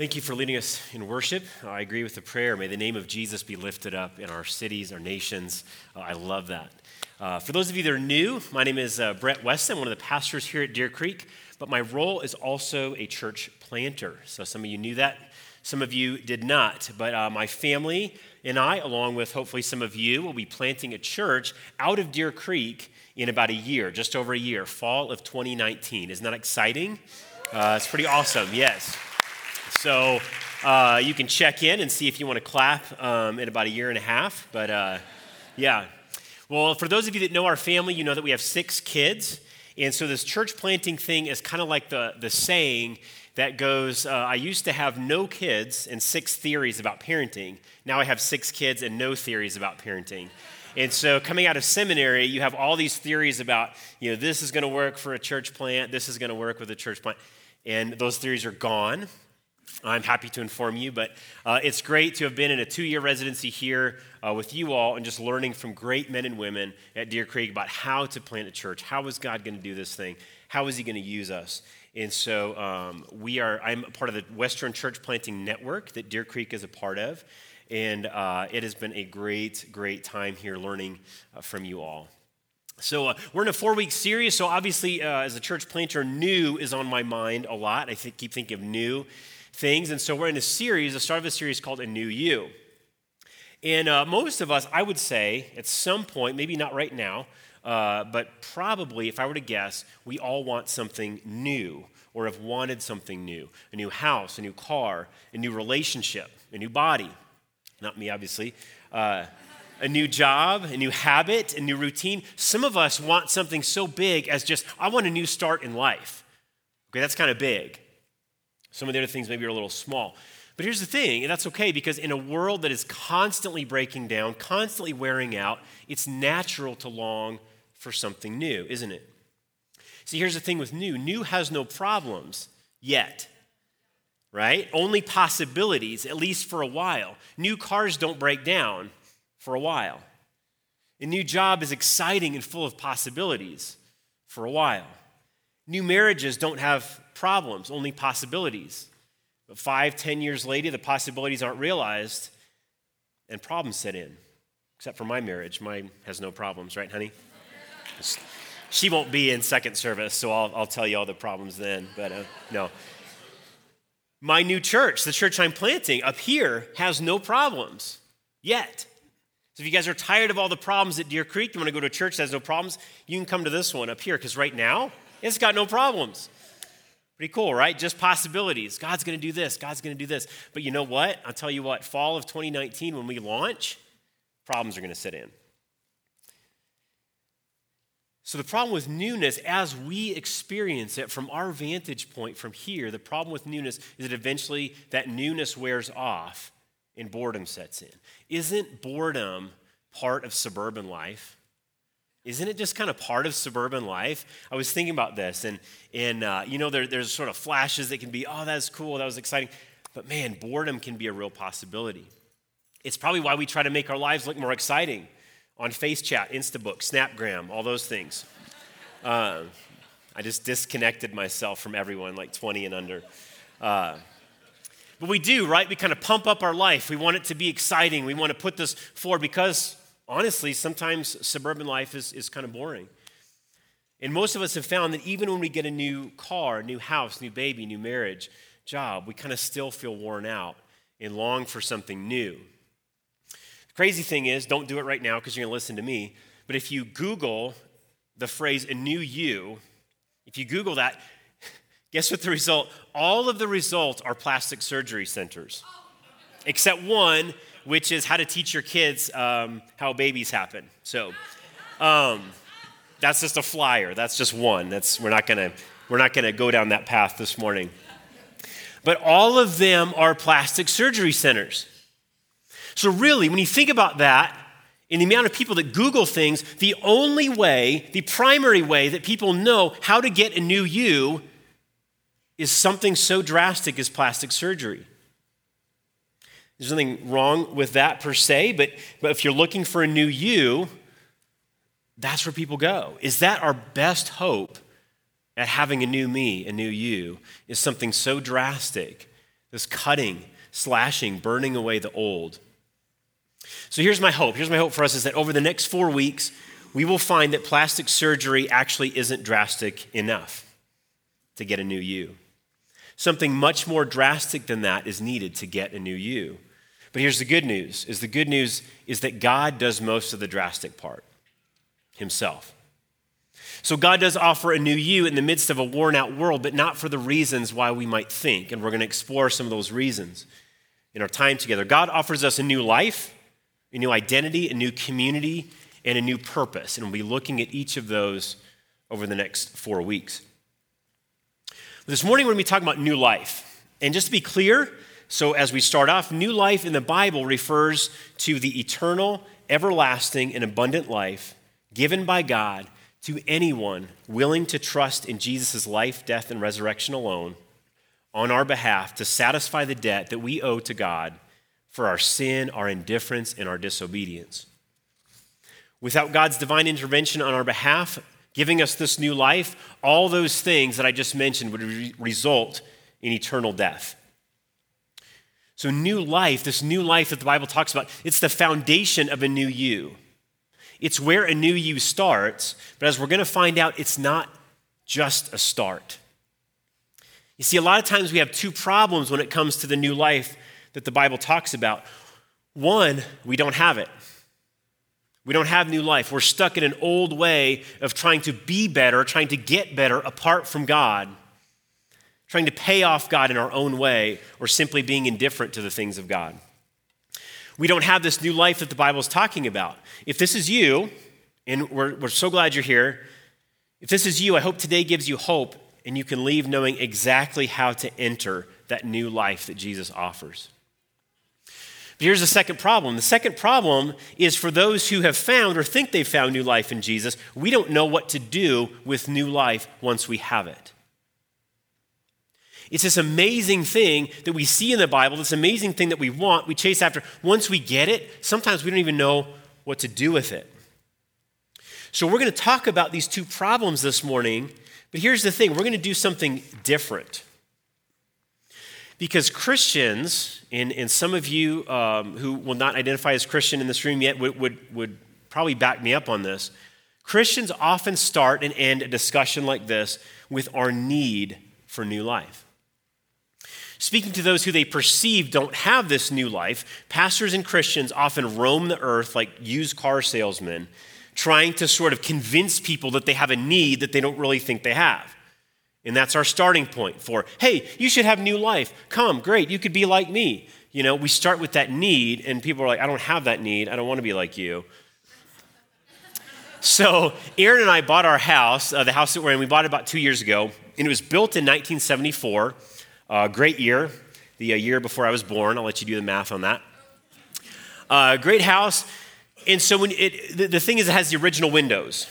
Thank you for leading us in worship. I agree with the prayer. May the name of Jesus be lifted up in our cities, our nations. Uh, I love that. Uh, for those of you that are new, my name is uh, Brett Weston, one of the pastors here at Deer Creek, but my role is also a church planter. So some of you knew that, some of you did not. But uh, my family and I, along with hopefully some of you, will be planting a church out of Deer Creek in about a year, just over a year, fall of 2019. Isn't that exciting? Uh, it's pretty awesome, yes. So uh, you can check in and see if you want to clap um, in about a year and a half. But uh, yeah. Well, for those of you that know our family, you know that we have six kids. And so this church planting thing is kind of like the, the saying that goes uh, I used to have no kids and six theories about parenting. Now I have six kids and no theories about parenting. And so, coming out of seminary, you have all these theories about, you know, this is going to work for a church plant, this is going to work with a church plant. And those theories are gone. I'm happy to inform you, but uh, it's great to have been in a two year residency here uh, with you all and just learning from great men and women at Deer Creek about how to plant a church. How is God going to do this thing? How is He going to use us? And so um, we are, I'm part of the Western Church Planting Network that Deer Creek is a part of. And uh, it has been a great, great time here learning uh, from you all. So, uh, we're in a four week series. So, obviously, uh, as a church planter, new is on my mind a lot. I think, keep thinking of new things. And so we're in a series, the start of a series called A New You. And uh, most of us, I would say, at some point, maybe not right now, uh, but probably, if I were to guess, we all want something new or have wanted something new a new house, a new car, a new relationship, a new body. Not me, obviously. Uh, a new job, a new habit, a new routine. Some of us want something so big as just, I want a new start in life. Okay, that's kind of big. Some of the other things maybe are a little small. But here's the thing, and that's okay because in a world that is constantly breaking down, constantly wearing out, it's natural to long for something new, isn't it? See, here's the thing with new new has no problems yet, right? Only possibilities, at least for a while. New cars don't break down for a while. A new job is exciting and full of possibilities for a while. New marriages don't have problems, only possibilities. But five, ten years later, the possibilities aren't realized and problems set in. Except for my marriage. Mine has no problems, right, honey? She won't be in second service, so I'll, I'll tell you all the problems then. But uh, no. My new church, the church I'm planting up here, has no problems yet. So if you guys are tired of all the problems at Deer Creek, you want to go to a church that has no problems, you can come to this one up here because right now, it's got no problems. Pretty cool, right? Just possibilities. God's going to do this. God's going to do this. But you know what? I'll tell you what, fall of 2019, when we launch, problems are going to sit in. So, the problem with newness, as we experience it from our vantage point from here, the problem with newness is that eventually that newness wears off and boredom sets in. Isn't boredom part of suburban life? Isn't it just kind of part of suburban life? I was thinking about this, and, and uh, you know, there, there's sort of flashes that can be, oh, that's cool, that was exciting. But man, boredom can be a real possibility. It's probably why we try to make our lives look more exciting on FaceChat, Instabook, Snapgram, all those things. Uh, I just disconnected myself from everyone like 20 and under. Uh, but we do, right? We kind of pump up our life. We want it to be exciting. We want to put this forward because honestly, sometimes suburban life is, is kind of boring. And most of us have found that even when we get a new car, new house, new baby, new marriage, job, we kind of still feel worn out and long for something new. The crazy thing is, don't do it right now because you're going to listen to me, but if you Google the phrase a new you, if you Google that, guess what the result? All of the results are plastic surgery centers, except one which is how to teach your kids um, how babies happen. So um, that's just a flyer. That's just one. That's we're not gonna we're not gonna go down that path this morning. But all of them are plastic surgery centers. So really, when you think about that, in the amount of people that Google things, the only way, the primary way that people know how to get a new you is something so drastic as plastic surgery. There's nothing wrong with that per se, but, but if you're looking for a new you, that's where people go. Is that our best hope at having a new me, a new you, is something so drastic this cutting, slashing, burning away the old. So here's my hope. Here's my hope for us is that over the next four weeks, we will find that plastic surgery actually isn't drastic enough to get a new you. Something much more drastic than that is needed to get a new you. But here's the good news is the good news is that God does most of the drastic part himself. So God does offer a new you in the midst of a worn out world, but not for the reasons why we might think. And we're going to explore some of those reasons in our time together. God offers us a new life, a new identity, a new community, and a new purpose. And we'll be looking at each of those over the next four weeks. This morning, we're going to be talking about new life. And just to be clear, so as we start off, new life in the Bible refers to the eternal, everlasting, and abundant life given by God to anyone willing to trust in Jesus' life, death, and resurrection alone on our behalf to satisfy the debt that we owe to God for our sin, our indifference, and our disobedience. Without God's divine intervention on our behalf, giving us this new life, all those things that I just mentioned would re- result in eternal death. So, new life, this new life that the Bible talks about, it's the foundation of a new you. It's where a new you starts, but as we're going to find out, it's not just a start. You see, a lot of times we have two problems when it comes to the new life that the Bible talks about. One, we don't have it. We don't have new life. We're stuck in an old way of trying to be better, trying to get better apart from God, trying to pay off God in our own way, or simply being indifferent to the things of God. We don't have this new life that the Bible is talking about. If this is you, and we're, we're so glad you're here, if this is you, I hope today gives you hope and you can leave knowing exactly how to enter that new life that Jesus offers. But here's the second problem. The second problem is for those who have found or think they've found new life in Jesus, we don't know what to do with new life once we have it. It's this amazing thing that we see in the Bible, this amazing thing that we want, we chase after. Once we get it, sometimes we don't even know what to do with it. So, we're going to talk about these two problems this morning, but here's the thing we're going to do something different. Because Christians, and, and some of you um, who will not identify as Christian in this room yet would, would, would probably back me up on this. Christians often start and end a discussion like this with our need for new life. Speaking to those who they perceive don't have this new life, pastors and Christians often roam the earth like used car salesmen, trying to sort of convince people that they have a need that they don't really think they have. And that's our starting point for, hey, you should have new life. Come, great, you could be like me. You know, we start with that need, and people are like, I don't have that need. I don't want to be like you. So, Erin and I bought our house, uh, the house that we're in, we bought it about two years ago, and it was built in 1974. Uh, great year, the uh, year before I was born. I'll let you do the math on that. Uh, great house. And so, when it, the, the thing is, it has the original windows.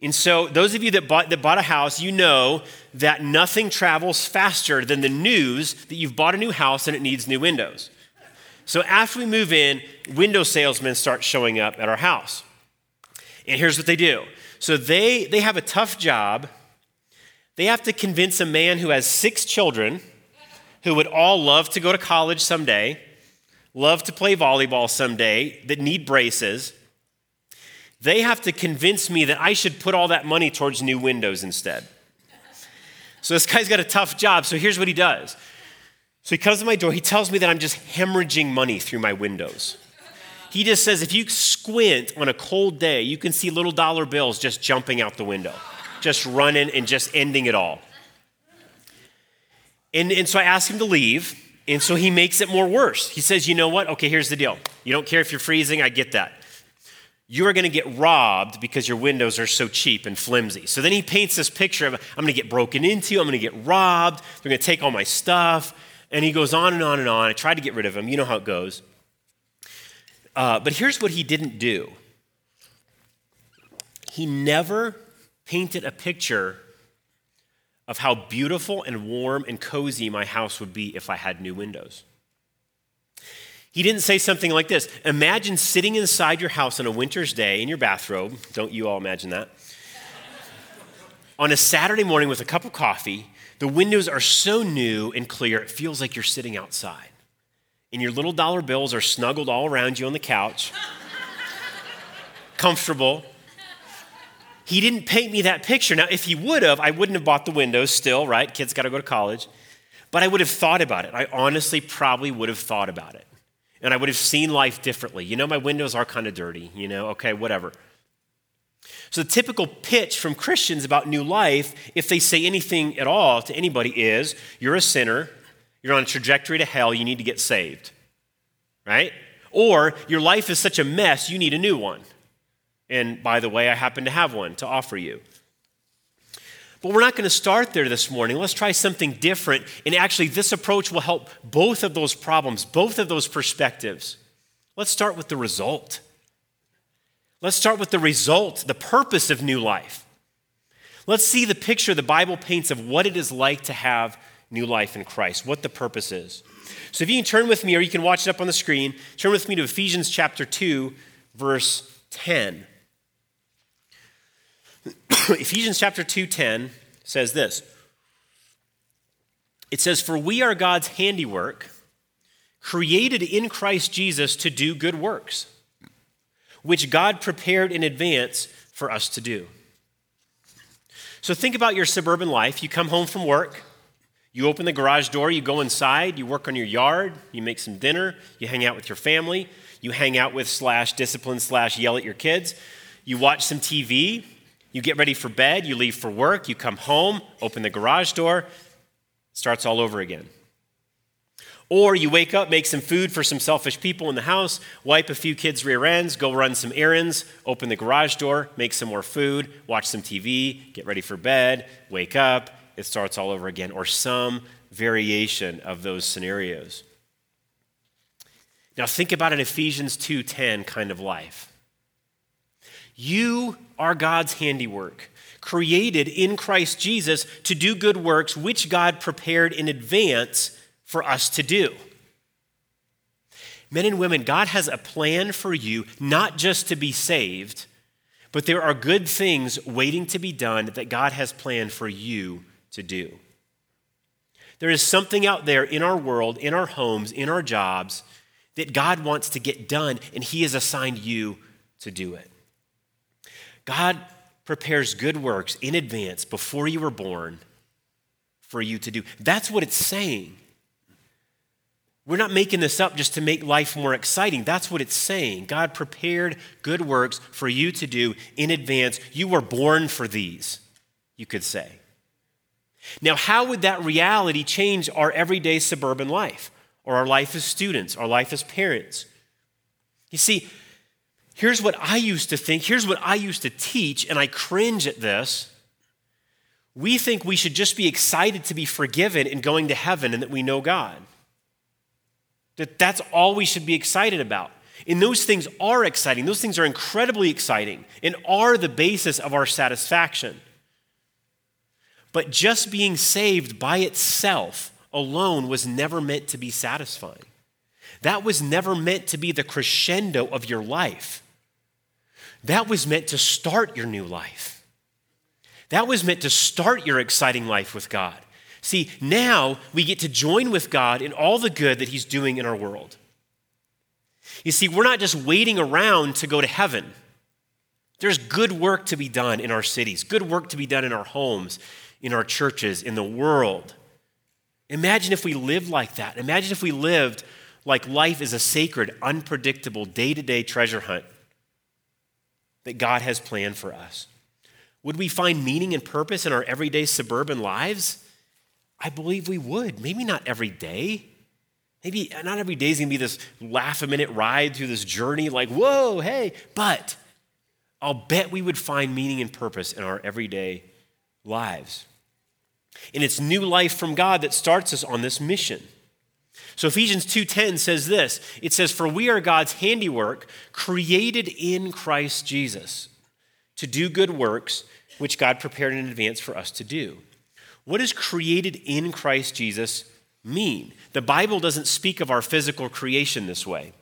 And so, those of you that bought, that bought a house, you know that nothing travels faster than the news that you've bought a new house and it needs new windows. So, after we move in, window salesmen start showing up at our house. And here's what they do so, they, they have a tough job. They have to convince a man who has six children, who would all love to go to college someday, love to play volleyball someday, that need braces they have to convince me that I should put all that money towards new windows instead. So this guy's got a tough job. So here's what he does. So he comes to my door. He tells me that I'm just hemorrhaging money through my windows. He just says if you squint on a cold day, you can see little dollar bills just jumping out the window, just running and just ending it all. And, and so I ask him to leave. And so he makes it more worse. He says, You know what? Okay, here's the deal. You don't care if you're freezing. I get that you are going to get robbed because your windows are so cheap and flimsy. So then he paints this picture of I'm going to get broken into, I'm going to get robbed, they're going to take all my stuff. And he goes on and on and on. I tried to get rid of him. You know how it goes. Uh, but here's what he didn't do he never painted a picture of how beautiful and warm and cozy my house would be if I had new windows. He didn't say something like this Imagine sitting inside your house on a winter's day in your bathrobe. Don't you all imagine that? on a Saturday morning with a cup of coffee, The windows are so new and clear, it feels like you're sitting outside. And your little dollar bills are snuggled all around you on the couch, comfortable. He didn't paint me that picture. Now, if he would have, I wouldn't have bought the windows still, right? Kids got to go to college. But I would have thought about it. I honestly probably would have thought about it. And I would have seen life differently. You know, my windows are kind of dirty, you know, okay, whatever. So, the typical pitch from Christians about new life, if they say anything at all to anybody, is you're a sinner, you're on a trajectory to hell, you need to get saved, right? Or your life is such a mess, you need a new one. And by the way, I happen to have one to offer you. But we're not going to start there this morning. Let's try something different. And actually, this approach will help both of those problems, both of those perspectives. Let's start with the result. Let's start with the result, the purpose of new life. Let's see the picture the Bible paints of what it is like to have new life in Christ, what the purpose is. So if you can turn with me, or you can watch it up on the screen, turn with me to Ephesians chapter 2, verse 10. Ephesians chapter 2:10 says this. It says, For we are God's handiwork, created in Christ Jesus to do good works which God prepared in advance for us to do. So think about your suburban life. You come home from work, you open the garage door, you go inside, you work on your yard, you make some dinner, you hang out with your family, you hang out with slash discipline slash yell at your kids, you watch some TV, you get ready for bed, you leave for work, you come home, open the garage door, starts all over again. Or you wake up, make some food for some selfish people in the house, wipe a few kids' rear ends, go run some errands, open the garage door, make some more food, watch some TV, get ready for bed, wake up, it starts all over again, or some variation of those scenarios. Now think about an Ephesians 2:10 kind of life. You are God's handiwork, created in Christ Jesus to do good works which God prepared in advance for us to do. Men and women, God has a plan for you, not just to be saved, but there are good things waiting to be done that God has planned for you to do. There is something out there in our world, in our homes, in our jobs that God wants to get done, and He has assigned you to do it. God prepares good works in advance before you were born for you to do. That's what it's saying. We're not making this up just to make life more exciting. That's what it's saying. God prepared good works for you to do in advance. You were born for these, you could say. Now, how would that reality change our everyday suburban life, or our life as students, our life as parents? You see, here's what I used to think, here's what I used to teach, and I cringe at this. We think we should just be excited to be forgiven and going to heaven and that we know God. That that's all we should be excited about. And those things are exciting. Those things are incredibly exciting and are the basis of our satisfaction. But just being saved by itself alone was never meant to be satisfying. That was never meant to be the crescendo of your life. That was meant to start your new life. That was meant to start your exciting life with God. See, now we get to join with God in all the good that He's doing in our world. You see, we're not just waiting around to go to heaven. There's good work to be done in our cities, good work to be done in our homes, in our churches, in the world. Imagine if we lived like that. Imagine if we lived like life is a sacred, unpredictable, day to day treasure hunt that God has planned for us. Would we find meaning and purpose in our everyday suburban lives? I believe we would. Maybe not every day. Maybe not every day is going to be this laugh a minute ride through this journey, like, whoa, hey. But I'll bet we would find meaning and purpose in our everyday lives. And it's new life from God that starts us on this mission. So Ephesians 2:10 says this. It says for we are God's handiwork created in Christ Jesus to do good works which God prepared in advance for us to do. What does created in Christ Jesus mean? The Bible doesn't speak of our physical creation this way.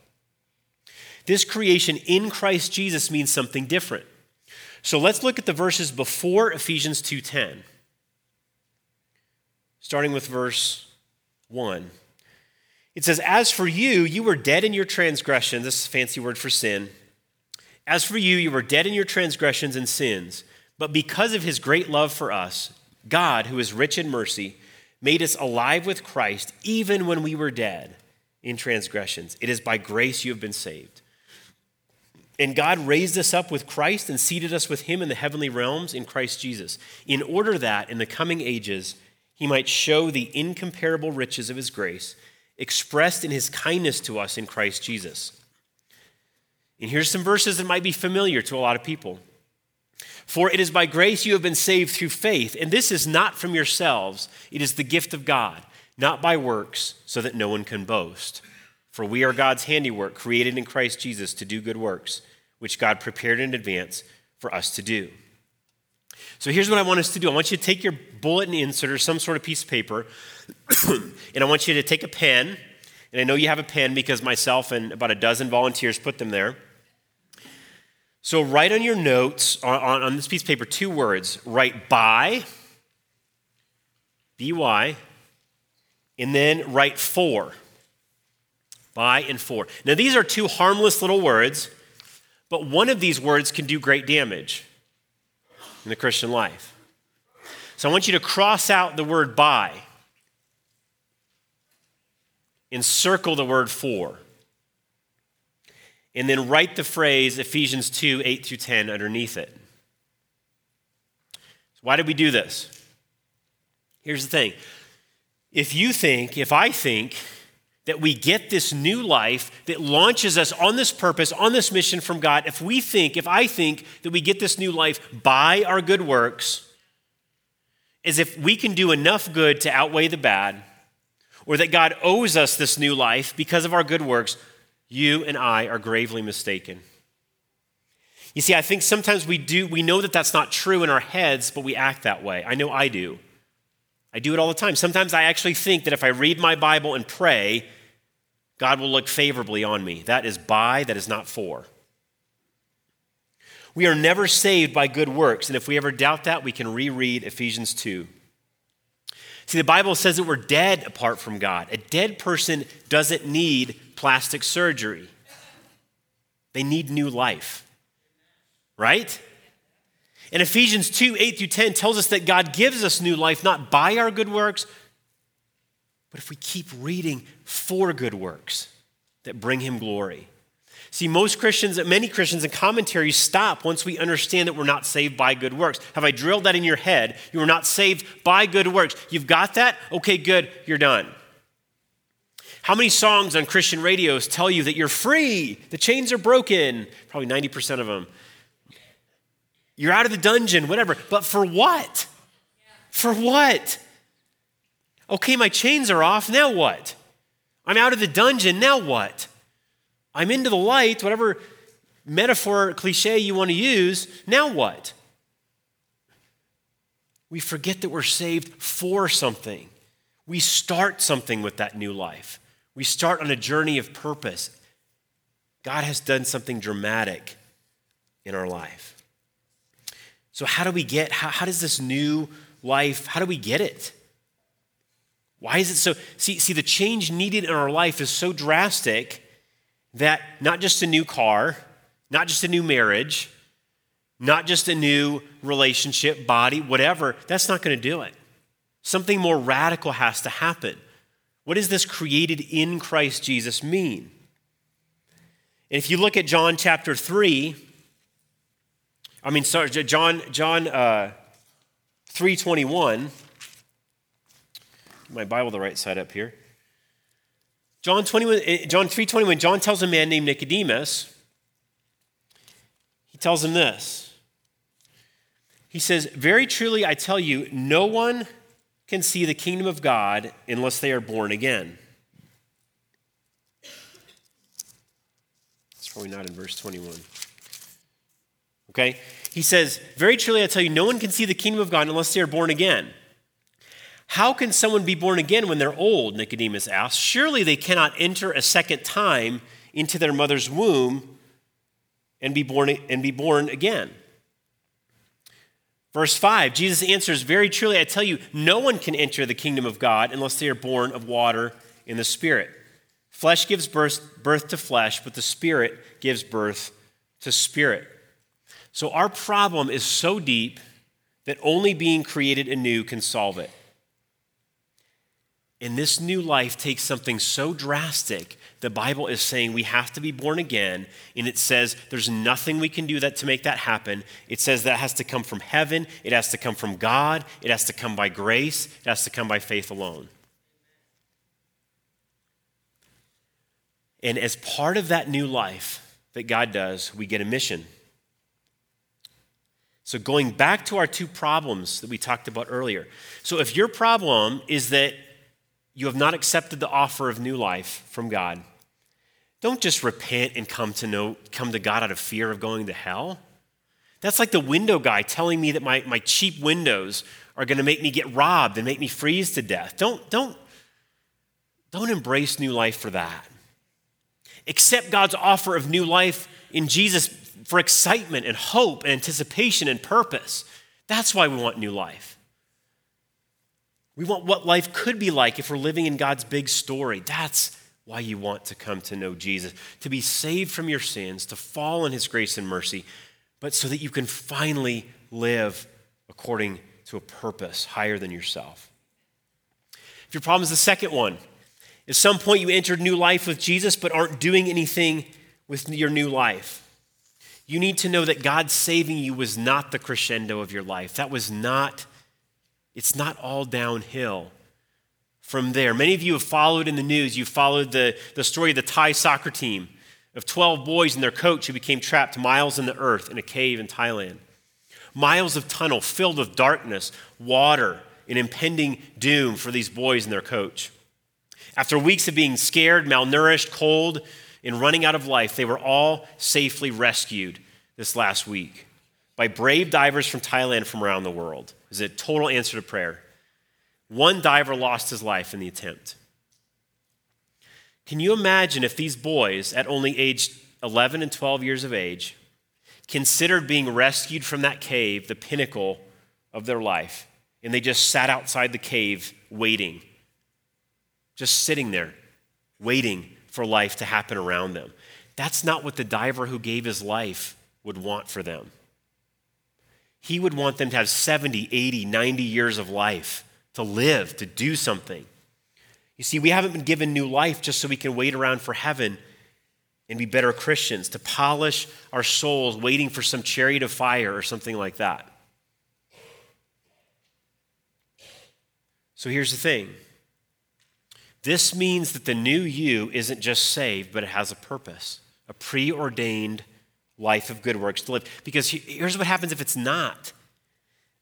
This creation in Christ Jesus means something different. So let's look at the verses before Ephesians 2:10. starting with verse 1. It says, As for you, you were dead in your transgressions. This is a fancy word for sin. As for you, you were dead in your transgressions and sins. But because of his great love for us, God, who is rich in mercy, made us alive with Christ even when we were dead in transgressions. It is by grace you have been saved. And God raised us up with Christ and seated us with him in the heavenly realms in Christ Jesus, in order that in the coming ages he might show the incomparable riches of his grace expressed in his kindness to us in Christ Jesus. And here's some verses that might be familiar to a lot of people. For it is by grace you have been saved through faith, and this is not from yourselves, it is the gift of God, not by works, so that no one can boast. For we are God's handiwork, created in Christ Jesus to do good works, which God prepared in advance for us to do. So here's what I want us to do I want you to take your bulletin insert or some sort of piece of paper, and I want you to take a pen. And I know you have a pen because myself and about a dozen volunteers put them there. So write on your notes, on, on this piece of paper, two words. Write by, B-Y, and then write for. By and for. Now these are two harmless little words, but one of these words can do great damage in the Christian life. So I want you to cross out the word by and circle the word for and then write the phrase Ephesians 2 8 through 10 underneath it. So why did we do this? Here's the thing if you think, if I think, that we get this new life that launches us on this purpose, on this mission from God, if we think, if I think that we get this new life by our good works, as if we can do enough good to outweigh the bad, or that God owes us this new life because of our good works, you and I are gravely mistaken. You see, I think sometimes we do, we know that that's not true in our heads, but we act that way. I know I do. I do it all the time. Sometimes I actually think that if I read my Bible and pray, God will look favorably on me. That is by, that is not for. We are never saved by good works, and if we ever doubt that, we can reread Ephesians 2. See, the Bible says that we're dead apart from God. A dead person doesn't need plastic surgery, they need new life. Right? And Ephesians 2 8 through 10 tells us that God gives us new life not by our good works, but if we keep reading for good works that bring Him glory. See, most Christians, many Christians and commentaries stop once we understand that we're not saved by good works. Have I drilled that in your head? You are not saved by good works. You've got that? Okay, good, you're done. How many songs on Christian radios tell you that you're free? The chains are broken. Probably 90% of them. You're out of the dungeon, whatever. But for what? For what? Okay, my chains are off. Now what? I'm out of the dungeon. Now what? I'm into the light, whatever metaphor, cliche you want to use. Now what? We forget that we're saved for something. We start something with that new life. We start on a journey of purpose. God has done something dramatic in our life. So, how do we get, how, how does this new life, how do we get it? Why is it so? See, see, the change needed in our life is so drastic that not just a new car, not just a new marriage, not just a new relationship, body, whatever, that's not going to do it. Something more radical has to happen. What does this created in Christ Jesus mean? And if you look at John chapter 3, I mean, sorry, John, John uh, 321, my Bible the right side up here. John, 21, eh, John 3.21, John tells a man named Nicodemus, he tells him this. He says, Very truly I tell you, no one can see the kingdom of God unless they are born again. It's probably not in verse 21. Okay? He says, Very truly I tell you, no one can see the kingdom of God unless they are born again. How can someone be born again when they're old? Nicodemus asked. Surely they cannot enter a second time into their mother's womb and be born, and be born again. Verse 5, Jesus answers, Very truly, I tell you, no one can enter the kingdom of God unless they are born of water and the Spirit. Flesh gives birth, birth to flesh, but the Spirit gives birth to spirit. So our problem is so deep that only being created anew can solve it. And this new life takes something so drastic. The Bible is saying we have to be born again, and it says there's nothing we can do that to make that happen. It says that has to come from heaven, it has to come from God, it has to come by grace, it has to come by faith alone. And as part of that new life that God does, we get a mission. So, going back to our two problems that we talked about earlier. So, if your problem is that you have not accepted the offer of new life from God, don't just repent and come to know come to God out of fear of going to hell. That's like the window guy telling me that my, my cheap windows are going to make me get robbed and make me freeze to death. Don't, don't, don't embrace new life for that. Accept God's offer of new life in Jesus for excitement and hope and anticipation and purpose. That's why we want new life. We want what life could be like if we're living in God's big story. That's why you want to come to know Jesus, to be saved from your sins, to fall in his grace and mercy, but so that you can finally live according to a purpose higher than yourself. If your problem is the second one, at some point you entered new life with Jesus but aren't doing anything with your new life you need to know that God saving you was not the crescendo of your life. That was not, it's not all downhill from there. Many of you have followed in the news, you followed the, the story of the Thai soccer team of 12 boys and their coach who became trapped miles in the earth in a cave in Thailand. Miles of tunnel filled with darkness, water, and impending doom for these boys and their coach. After weeks of being scared, malnourished, cold, and running out of life, they were all safely rescued this last week by brave divers from Thailand from around the world. Was a total answer to prayer. One diver lost his life in the attempt. Can you imagine if these boys, at only age 11 and 12 years of age, considered being rescued from that cave the pinnacle of their life, and they just sat outside the cave waiting, just sitting there, waiting for life to happen around them. That's not what the diver who gave his life would want for them. He would want them to have 70, 80, 90 years of life to live, to do something. You see, we haven't been given new life just so we can wait around for heaven and be better Christians, to polish our souls waiting for some chariot of fire or something like that. So here's the thing this means that the new you isn't just saved, but it has a purpose, a preordained life of good works to live. Because here's what happens if it's not.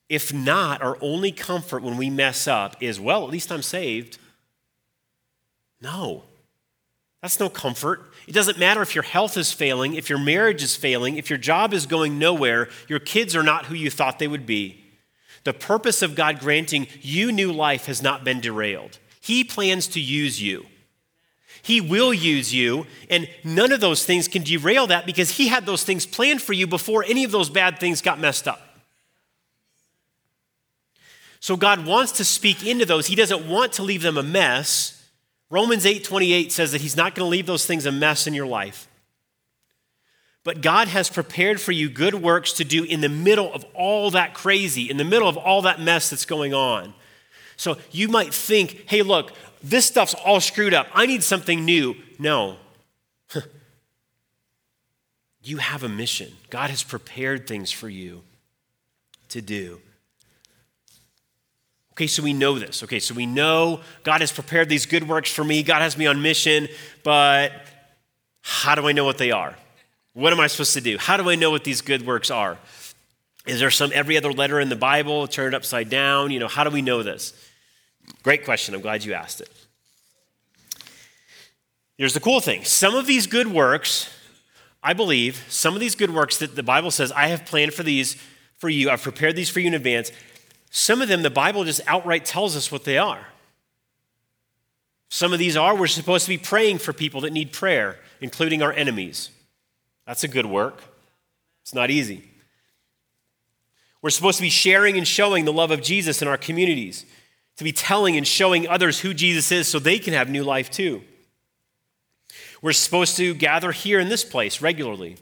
If not, our only comfort when we mess up is, well, at least I'm saved. No, that's no comfort. It doesn't matter if your health is failing, if your marriage is failing, if your job is going nowhere, your kids are not who you thought they would be. The purpose of God granting you new life has not been derailed. He plans to use you. He will use you, and none of those things can derail that because He had those things planned for you before any of those bad things got messed up. So God wants to speak into those. He doesn't want to leave them a mess. Romans 8:28 says that he's not going to leave those things a mess in your life. But God has prepared for you good works to do in the middle of all that crazy, in the middle of all that mess that's going on. So you might think, hey, look, this stuff's all screwed up. I need something new. No. you have a mission. God has prepared things for you to do. Okay, so we know this. Okay, so we know God has prepared these good works for me. God has me on mission, but how do I know what they are? What am I supposed to do? How do I know what these good works are? Is there some every other letter in the Bible turned upside down? You know, how do we know this? Great question. I'm glad you asked it. Here's the cool thing some of these good works, I believe, some of these good works that the Bible says, I have planned for these for you, I've prepared these for you in advance. Some of them, the Bible just outright tells us what they are. Some of these are we're supposed to be praying for people that need prayer, including our enemies. That's a good work. It's not easy. We're supposed to be sharing and showing the love of Jesus in our communities, to be telling and showing others who Jesus is so they can have new life too. We're supposed to gather here in this place regularly.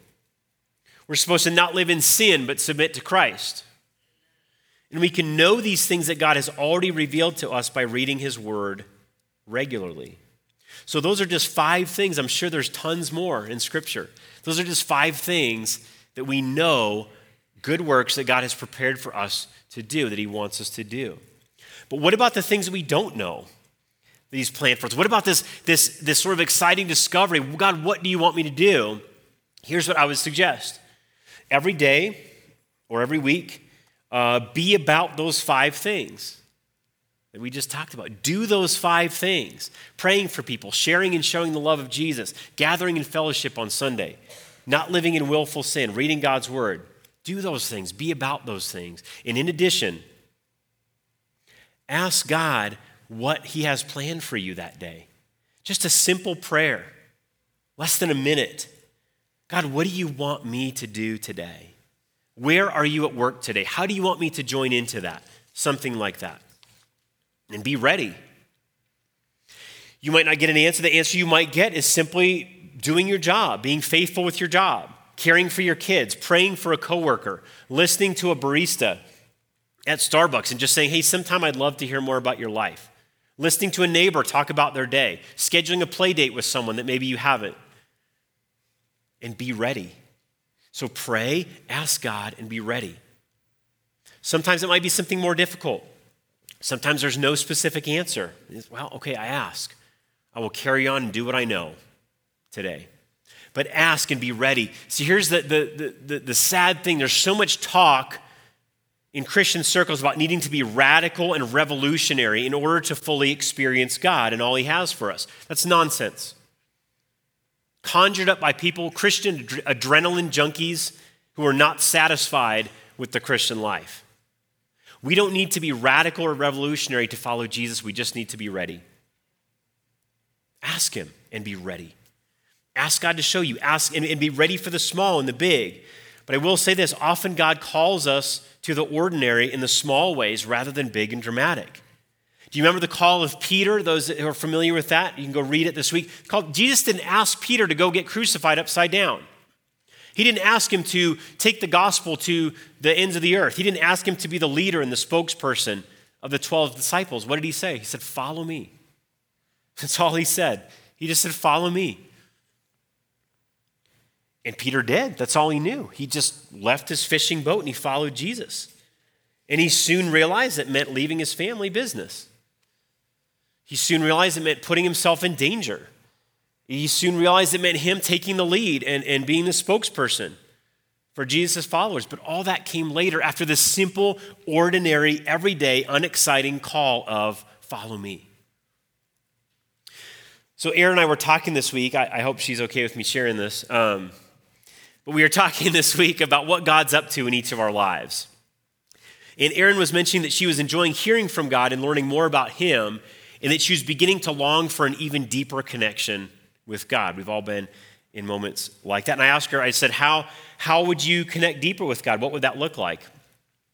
We're supposed to not live in sin, but submit to Christ. And we can know these things that God has already revealed to us by reading His Word regularly. So, those are just five things. I'm sure there's tons more in Scripture. Those are just five things that we know good works that God has prepared for us to do, that He wants us to do. But what about the things we don't know? These plant for us. What about this, this, this sort of exciting discovery? God, what do you want me to do? Here's what I would suggest every day or every week, uh, be about those five things that we just talked about. Do those five things praying for people, sharing and showing the love of Jesus, gathering in fellowship on Sunday, not living in willful sin, reading God's word. Do those things, be about those things. And in addition, ask God what He has planned for you that day. Just a simple prayer, less than a minute. God, what do you want me to do today? Where are you at work today? How do you want me to join into that? Something like that. And be ready. You might not get an answer. The answer you might get is simply doing your job, being faithful with your job, caring for your kids, praying for a coworker, listening to a barista at Starbucks and just saying, hey, sometime I'd love to hear more about your life. Listening to a neighbor talk about their day, scheduling a play date with someone that maybe you haven't and be ready. So pray, ask God, and be ready. Sometimes it might be something more difficult. Sometimes there's no specific answer. Well, okay, I ask. I will carry on and do what I know today. But ask and be ready. See, here's the, the, the, the, sad thing there's so much talk in Christian circles about needing to be radical and revolutionary in order to fully experience God and all He has for us. That's nonsense conjured up by people, Christian adrenaline junkies who are not satisfied with the Christian life. We don't need to be radical or revolutionary to follow Jesus, we just need to be ready. Ask Him and be ready. Ask God to show you, ask and, and be ready for the small and the big. But I will say this often God calls us to the ordinary in the small ways rather than big and dramatic. Do you remember the call of Peter? Those who are familiar with that, you can go read it this week. Called, Jesus didn't ask Peter to go get crucified upside down. He didn't ask him to take the gospel to the ends of the earth. He didn't ask him to be the leader and the spokesperson of the 12 disciples. What did he say? He said, Follow me. That's all he said. He just said, Follow me. And Peter did. That's all he knew. He just left his fishing boat and he followed Jesus. And he soon realized it meant leaving his family business. He soon realized it meant putting himself in danger. He soon realized it meant him taking the lead and, and being the spokesperson for Jesus' followers. But all that came later after this simple, ordinary, everyday, unexciting call of follow me. So, Erin and I were talking this week. I, I hope she's okay with me sharing this. Um, but we are talking this week about what God's up to in each of our lives. And Erin was mentioning that she was enjoying hearing from God and learning more about Him and that she was beginning to long for an even deeper connection with God. We've all been in moments like that. And I asked her, I said, How, how would you connect deeper with God? What would that look like?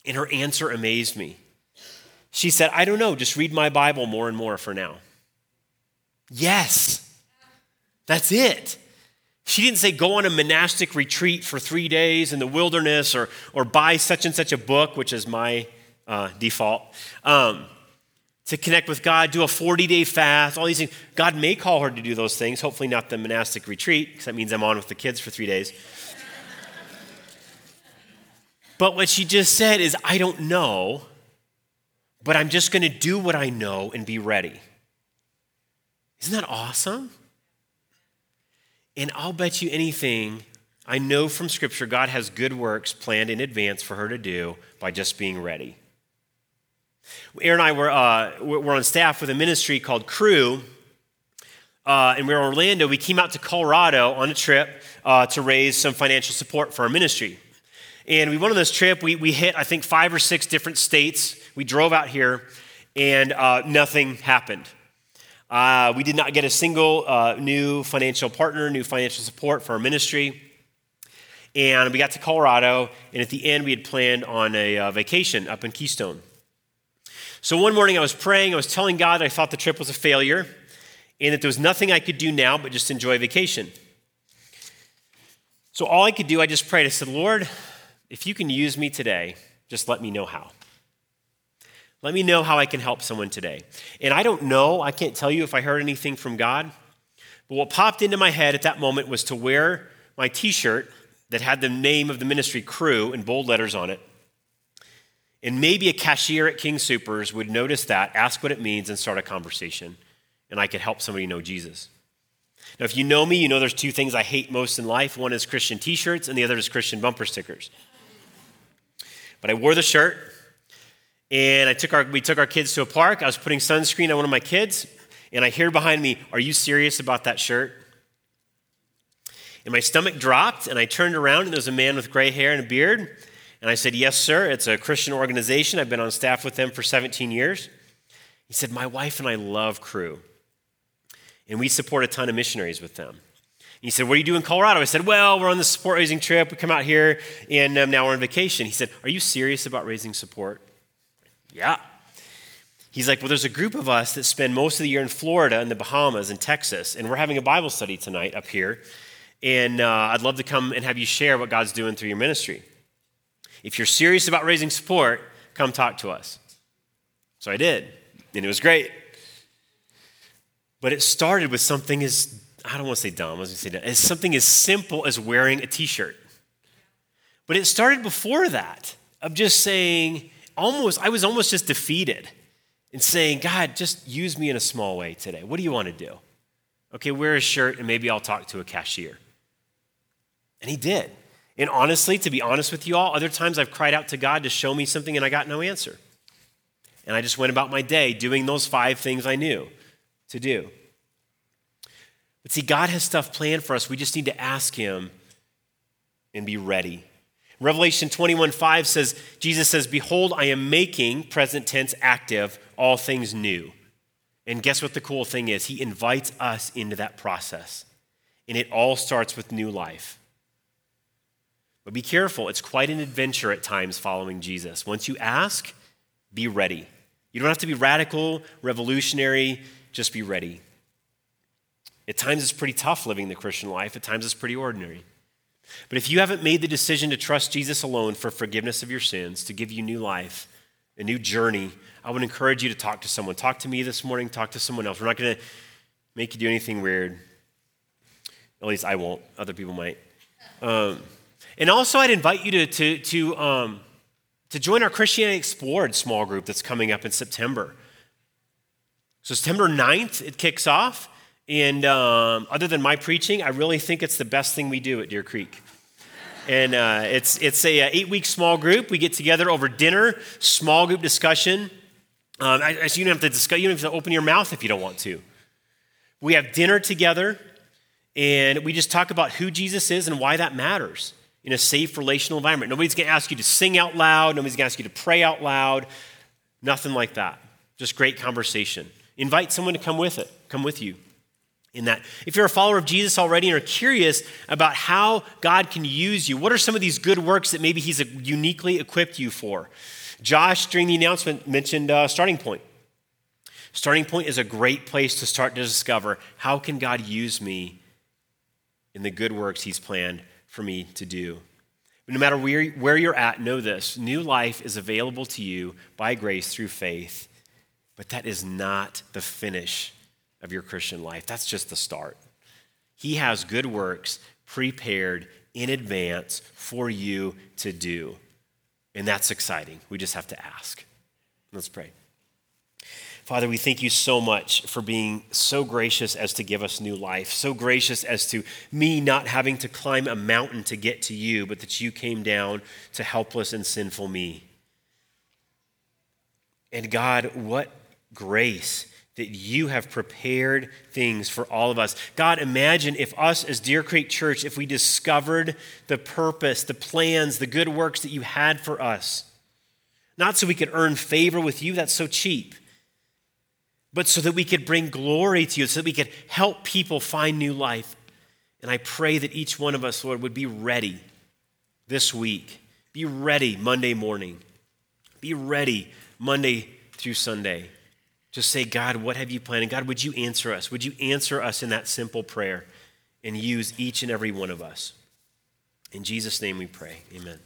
And her answer amazed me. She said, I don't know, just read my Bible more and more for now. Yes, that's it. She didn't say go on a monastic retreat for three days in the wilderness or, or buy such and such a book, which is my uh, default. Um, to connect with God, do a 40 day fast, all these things. God may call her to do those things, hopefully not the monastic retreat, because that means I'm on with the kids for three days. but what she just said is, I don't know, but I'm just going to do what I know and be ready. Isn't that awesome? And I'll bet you anything, I know from Scripture, God has good works planned in advance for her to do by just being ready. Erin and I were, uh, were on staff with a ministry called Cru, uh, and we were in Orlando. We came out to Colorado on a trip uh, to raise some financial support for our ministry. And we went on this trip. We, we hit, I think, five or six different states. We drove out here, and uh, nothing happened. Uh, we did not get a single uh, new financial partner, new financial support for our ministry. And we got to Colorado, and at the end, we had planned on a uh, vacation up in Keystone. So one morning, I was praying, I was telling God I thought the trip was a failure, and that there was nothing I could do now but just enjoy vacation. So all I could do, I just prayed. I said, Lord, if you can use me today, just let me know how. Let me know how I can help someone today. And I don't know, I can't tell you if I heard anything from God, but what popped into my head at that moment was to wear my t shirt that had the name of the ministry Cru in bold letters on it. And maybe a cashier at King Supers would notice that, ask what it means, and start a conversation. And I could help somebody know Jesus. Now, if you know me, you know there's two things I hate most in life one is Christian t shirts, and the other is Christian bumper stickers. But I wore the shirt, and I took our, we took our kids to a park. I was putting sunscreen on one of my kids, and I hear behind me, Are you serious about that shirt? And my stomach dropped, and I turned around, and there was a man with gray hair and a beard. And I said, Yes, sir. It's a Christian organization. I've been on staff with them for 17 years. He said, My wife and I love Cru, and we support a ton of missionaries with them. He said, What do you do in Colorado? I said, Well, we're on the support raising trip. We come out here, and um, now we're on vacation. He said, Are you serious about raising support? Yeah. He's like, Well, there's a group of us that spend most of the year in Florida and the Bahamas and Texas, and we're having a Bible study tonight up here. And uh, I'd love to come and have you share what God's doing through your ministry. If you're serious about raising support, come talk to us. So I did, and it was great. But it started with something as, I don't want to say dumb, I was going to say dumb, as something as simple as wearing a t shirt. But it started before that, of just saying, almost, I was almost just defeated and saying, God, just use me in a small way today. What do you want to do? Okay, wear a shirt and maybe I'll talk to a cashier. And he did. And honestly, to be honest with you all, other times I've cried out to God to show me something and I got no answer. And I just went about my day doing those five things I knew to do. But see, God has stuff planned for us. We just need to ask Him and be ready. Revelation 21 5 says, Jesus says, Behold, I am making, present tense active, all things new. And guess what the cool thing is? He invites us into that process. And it all starts with new life. But be careful, it's quite an adventure at times following Jesus. Once you ask, be ready. You don't have to be radical, revolutionary, just be ready. At times it's pretty tough living the Christian life, at times it's pretty ordinary. But if you haven't made the decision to trust Jesus alone for forgiveness of your sins, to give you new life, a new journey, I would encourage you to talk to someone. Talk to me this morning, talk to someone else. We're not going to make you do anything weird. At least I won't, other people might. Um, and also, I'd invite you to, to, to, um, to join our Christianity Explored small group that's coming up in September. So, September 9th, it kicks off. And um, other than my preaching, I really think it's the best thing we do at Deer Creek. And uh, it's, it's a, a uh, eight week small group. We get together over dinner, small group discussion. Um, I, you don't have to discuss, you don't have to open your mouth if you don't want to. We have dinner together, and we just talk about who Jesus is and why that matters in a safe relational environment. Nobody's going to ask you to sing out loud. Nobody's going to ask you to pray out loud. Nothing like that. Just great conversation. Invite someone to come with it, come with you in that. If you're a follower of Jesus already and are curious about how God can use you, what are some of these good works that maybe He's uniquely equipped you for? Josh, during the announcement, mentioned uh, Starting Point. Starting Point is a great place to start to discover how can God use me in the good works He's planned for me to do. But no matter where, where you're at, know this new life is available to you by grace through faith, but that is not the finish of your Christian life. That's just the start. He has good works prepared in advance for you to do. And that's exciting. We just have to ask. Let's pray. Father, we thank you so much for being so gracious as to give us new life, so gracious as to me not having to climb a mountain to get to you, but that you came down to helpless and sinful me. And God, what grace that you have prepared things for all of us. God, imagine if us as Deer Creek Church, if we discovered the purpose, the plans, the good works that you had for us. Not so we could earn favor with you, that's so cheap but so that we could bring glory to you, so that we could help people find new life. And I pray that each one of us, Lord, would be ready this week. Be ready Monday morning. Be ready Monday through Sunday. Just say, God, what have you planned? And God, would you answer us? Would you answer us in that simple prayer and use each and every one of us? In Jesus' name we pray. Amen.